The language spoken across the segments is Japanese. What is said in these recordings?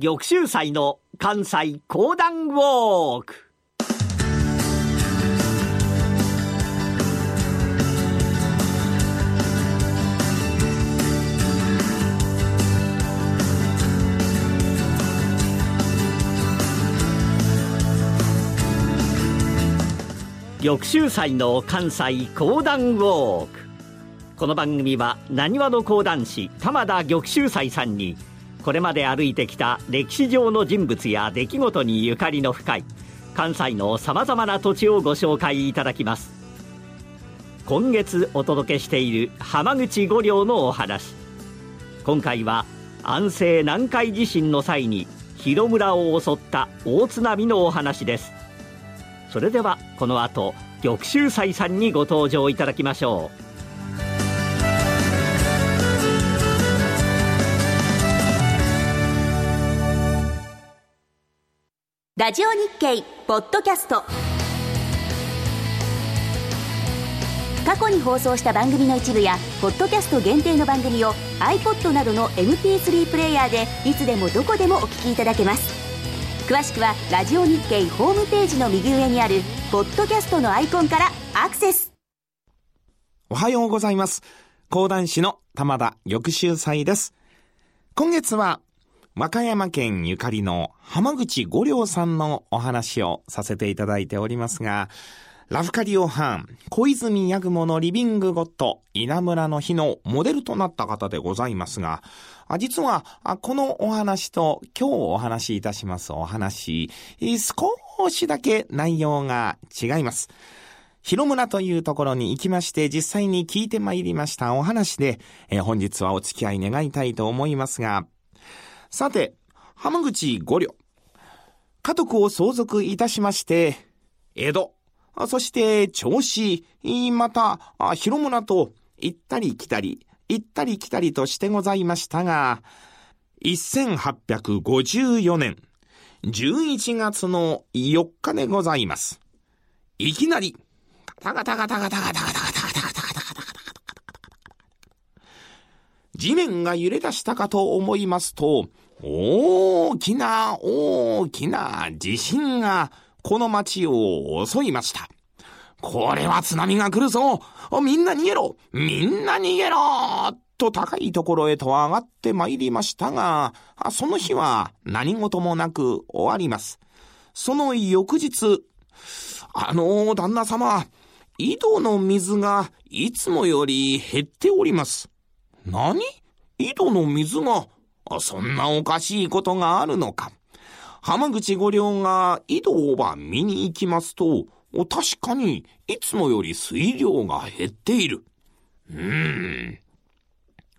玉州祭の関西講談ウォーク。玉州祭の関西講談ウォーク。この番組はなにわの講談師玉田玉州祭さんにこれまで歩いてきた歴史上の人物や出来事にゆかりの深い関西のさまざまな土地をご紹介いただきます今月お届けしている浜口五稜のお話今回は安政南海地震の際に広村を襲った大津波のお話ですそれではこの後玉州斎さんにご登場いただきましょうラジオ日経ポッドキャスト。過去に放送した番組の一部やポッドキャスト限定の番組を iPod などの MP3 プレイヤーでいつでもどこでもお聞きいただけます。詳しくはラジオ日経ホームページの右上にあるポッドキャストのアイコンからアクセス。おはようございます。講談師の玉田玉秀祭です。今月は和歌山県ゆかりの浜口五良さんのお話をさせていただいておりますが、ラフカリオハン、小泉八雲のリビングゴッド、稲村の日のモデルとなった方でございますが、実は、このお話と今日お話しいたしますお話、少しだけ内容が違います。広村というところに行きまして実際に聞いてまいりましたお話で、本日はお付き合い願いたいと思いますが、さて、浜口五両。家督を相続いたしまして、江戸、そして銚子、また、広村と行ったり来たり、行ったり来たりとしてございましたが、1854年11月の4日でございます。いきなり、ガタガタガタガタガタガタガタガタガタガタガタガタガタ地面が揺れ出したかと思いますと、大きな大きな地震がこの町を襲いました。これは津波が来るぞみんな逃げろみんな逃げろと高いところへと上がって参りましたが、その日は何事もなく終わります。その翌日、あの旦那様、井戸の水がいつもより減っております。何？井戸の水が、そんなおかしいことがあるのか。浜口五両が井戸をば見に行きますと、確かにいつもより水量が減っている。うーん。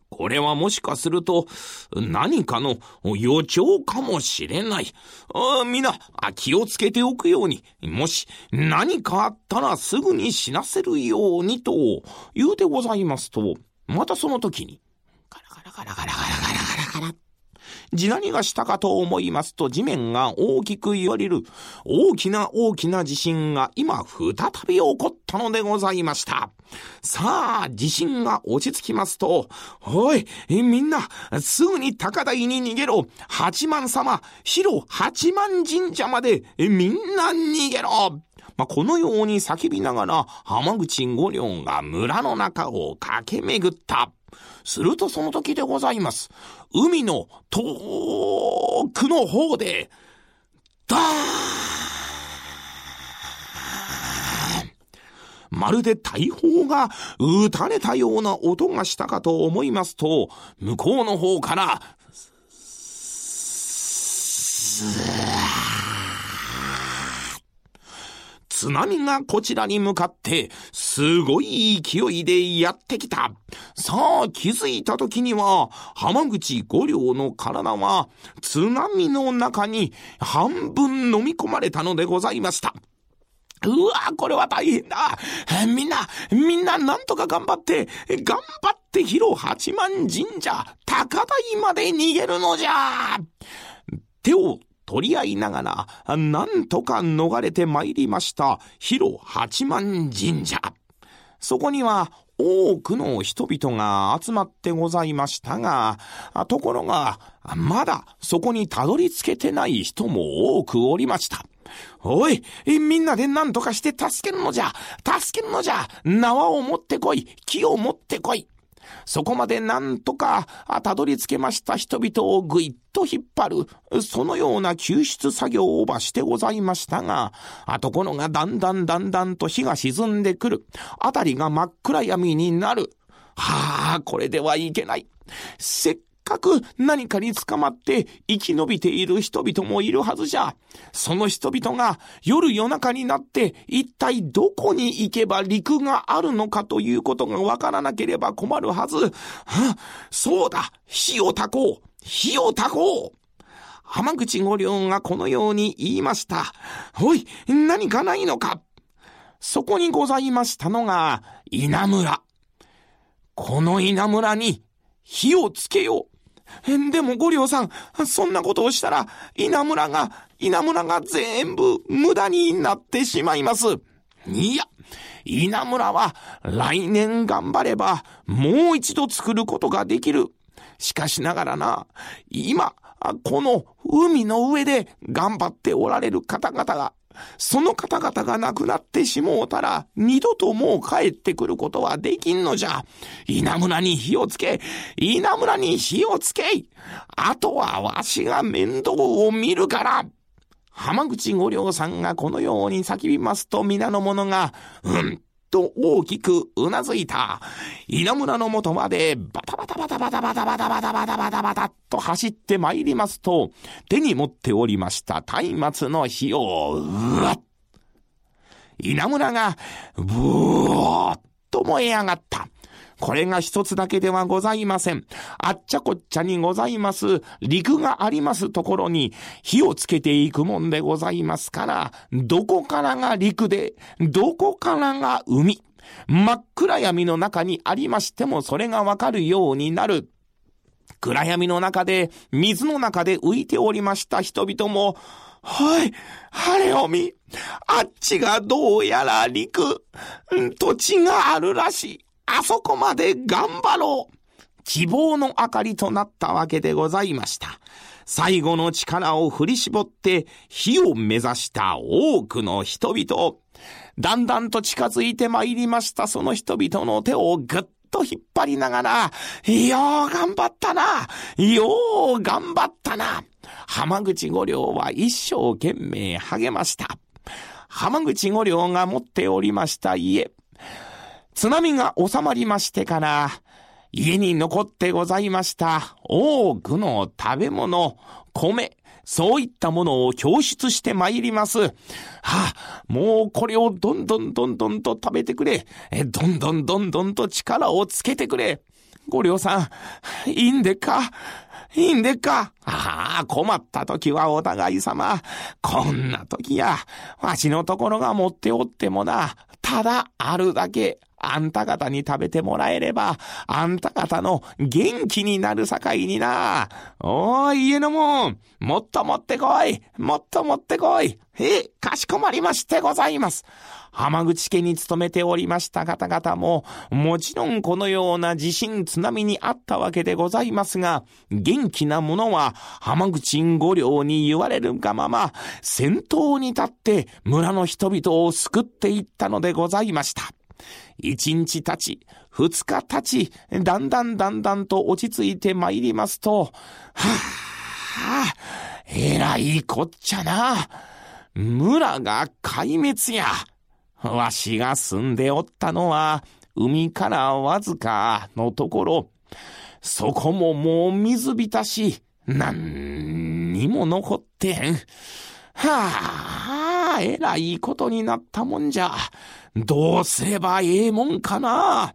これはもしかすると何かの予兆かもしれない。あみんな気をつけておくように、もし何かあったらすぐに死なせるようにと言うてございますと、またその時に、ガラガラガラガラガラガラガラガラ。地何がしたかと思いますと地面が大きく揺れる大きな大きな地震が今再び起こったのでございました。さあ、地震が落ち着きますと、おい、みんな、すぐに高台に逃げろ八幡様、広八幡神社まで、みんな逃げろまあ、このように叫びながら浜口五両が村の中を駆け巡った。するとその時でございます。海の遠くの方で、ダーンまるで大砲が撃たれたような音がしたかと思いますと、向こうの方から、スー津波がこちらに向かって、すごい勢いでやってきた。さあ、気づいた時には、浜口五両の体は、津波の中に半分飲み込まれたのでございました。うわ、これは大変だ。みんな、みんななんとか頑張って、頑張って広八幡神社、高台まで逃げるのじゃ。手を取り合いながら、なんとか逃れて参りました、広八幡神社。そこには、多くの人々が集まってございましたが、ところが、まだそこにたどり着けてない人も多くおりました。おい、みんなで何とかして助けるのじゃ助けるのじゃ縄を持ってこい木を持ってこいそこまでなんとかたどり着けました人々をぐいっと引っ張る、そのような救出作業をばしてございましたが、ところがだんだんだんだんと火が沈んでくる。あたりが真っ暗闇になる。はあ、これではいけない。せっかく何かに捕まって生き延びている人々もいるはずじゃ。その人々が夜夜中になって一体どこに行けば陸があるのかということがわからなければ困るはず。はそうだ火を焚こう火を焚こう浜口五両がこのように言いました。おい、何かないのかそこにございましたのが、稲村。この稲村に火をつけよう。でも五両さん、そんなことをしたら、稲村が、稲村が全部無駄になってしまいます。いや、稲村は来年頑張ればもう一度作ることができる。しかしながらな、今、この海の上で頑張っておられる方々がその方々が亡くなってしもうたら、二度ともう帰ってくることはできんのじゃ。稲村に火をつけ、稲村に火をつけあとはわしが面倒を見るから。浜口五両さんがこのように叫びますと皆の者が、うんと大きくうなずいた。稲村の元までバタバタバタバタバタバタバタバタバタバタと走って参りますと、手に持っておりました松明の火を、うわっ稲村が、ブーっと燃え上がった。これが一つだけではございません。あっちゃこっちゃにございます、陸がありますところに火をつけていくもんでございますから、どこからが陸で、どこからが海。真っ暗闇の中にありましてもそれがわかるようになる。暗闇の中で、水の中で浮いておりました人々も、はい、晴れを見。あっちがどうやら陸、土地があるらしい。あそこまで頑張ろう希望の明かりとなったわけでございました。最後の力を振り絞って火を目指した多くの人々。だんだんと近づいてまいりましたその人々の手をぐっと引っ張りながら、よう頑張ったなよう頑張ったな浜口五両は一生懸命励ました。浜口五両が持っておりました家。津波が収まりましてから、家に残ってございました多くの食べ物、米、そういったものを供出して参ります。はあ、もうこれをどんどんどんどんと食べてくれ。え、どんどんどんどんと力をつけてくれ。ご両さん、いいんでか？いいんでか？ああ、困った時はお互い様。こんな時や、わしのところが持っておってもな、ただあるだけあんた方に食べてもらえれば、あんた方の元気になるさかいにな。おー、家のもん、もっと持ってこい、もっと持ってこい。え、かしこまりましてございます。浜口家に勤めておりました方々も、もちろんこのような地震津波にあったわけでございますが、元気な者は浜口五両に言われるがまま、先頭に立って村の人々を救っていったのでございました。一日経ち、二日経ち、だんだんだんだんと落ち着いて参りますと、はあ、えらいこっちゃな。村が壊滅や。わしが住んでおったのは、海からわずかのところ、そこももう水浸し、なんにも残ってへん。はあ、えらいことになったもんじゃ。どうすればええもんかな。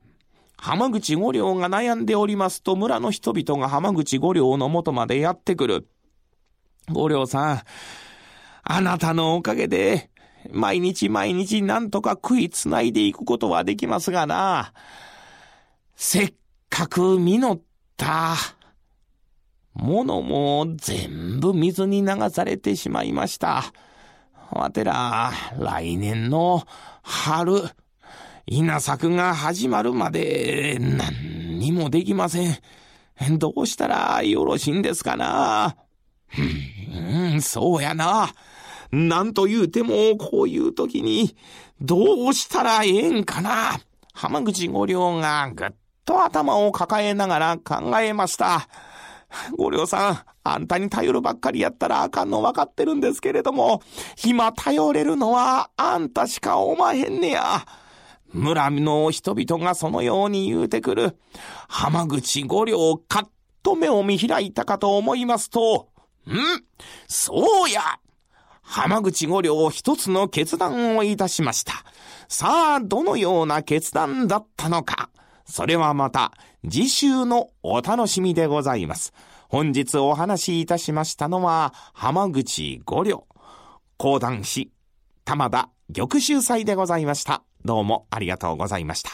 浜口五両が悩んでおりますと村の人々が浜口五両の元までやってくる。五両さん、あなたのおかげで、毎日毎日なんとか食いつないでいくことはできますがな。せっかく実ったものも全部水に流されてしまいました。わてら、来年の春、稲作が始まるまで何にもできません。どうしたらよろしいんですかな。うん、そうやな。なんと言うても、こういう時に、どうしたらええんかな。浜口五両がぐっと頭を抱えながら考えました。五両さん、あんたに頼るばっかりやったらあかんの分かってるんですけれども、今頼れるのはあんたしかおまへんねや。村の人々がそのように言うてくる。浜口五両かっと目を見開いたかと思いますと、んそうや浜口五両一つの決断をいたしました。さあ、どのような決断だったのか。それはまた次週のお楽しみでございます。本日お話しいたしましたのは浜口五両。講談師、玉田玉秀祭でございました。どうもありがとうございました。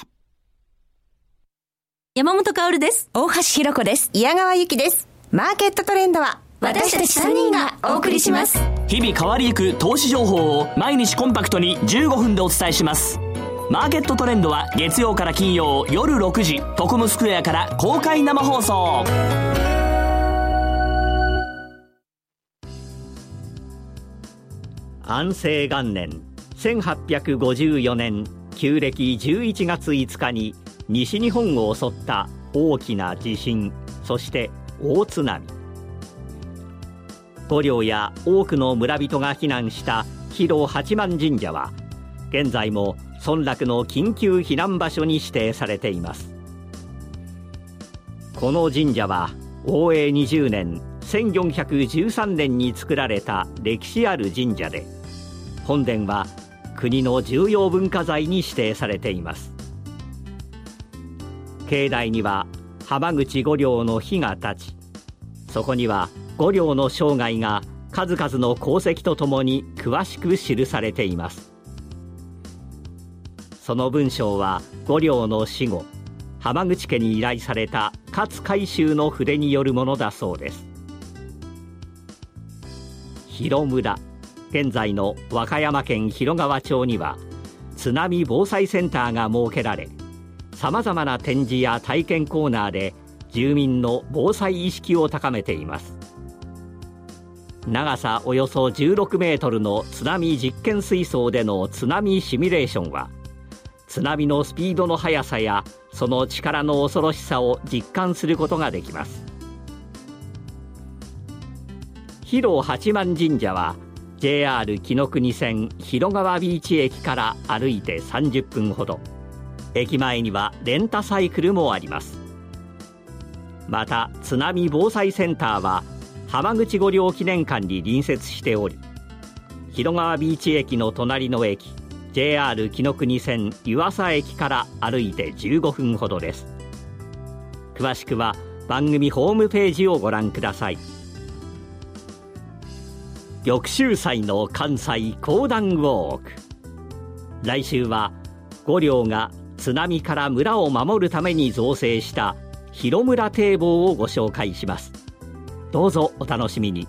山本薫です。大橋弘子です。矢川由紀です。マーケットトレンドは私たち3人がお送りします日々変わりゆく投資情報を毎日コンパクトに15分でお伝えしますマーケットトレンドは月曜から金曜夜6時トコムスクエアから公開生放送安政元年1854年旧暦11月5日に西日本を襲った大きな地震そして大津波。五稜や多くの村人が避難した広八幡神社は現在も村落の緊急避難場所に指定されています。この神社は応永20年1413年に作られた歴史ある神社で本殿は国の重要文化財に指定されています。境内には浜口五稜の碑が立ちそこには五両の生涯が数々の功績とともに詳しく記されています。その文章は五両の死後浜口家に依頼された勝海舟の筆によるものだそうです。広村現在の和歌山県広川町には津波防災センターが設けられさまざまな展示や体験コーナーで住民の防災意識を高めています。長さおよそ16メートルの津波実験水槽での津波シミュレーションは津波のスピードの速さやその力の恐ろしさを実感することができます。広八幡神社は JR 紀ノ国線広川ビーチ駅から歩いて30分ほど。駅前にはレンタサイクルもあります。また津波防災センターは浜口五両記念館に隣接しており広川ビーチ駅の隣の駅 JR 紀ノ国線湯浅駅から歩いて15分ほどです。詳しくは番組ホームページをご覧ください。玉州祭の関西講談ウォーク。来週は五両が津波から村を守るために造成した広村堤防をご紹介します。どうぞお楽しみに。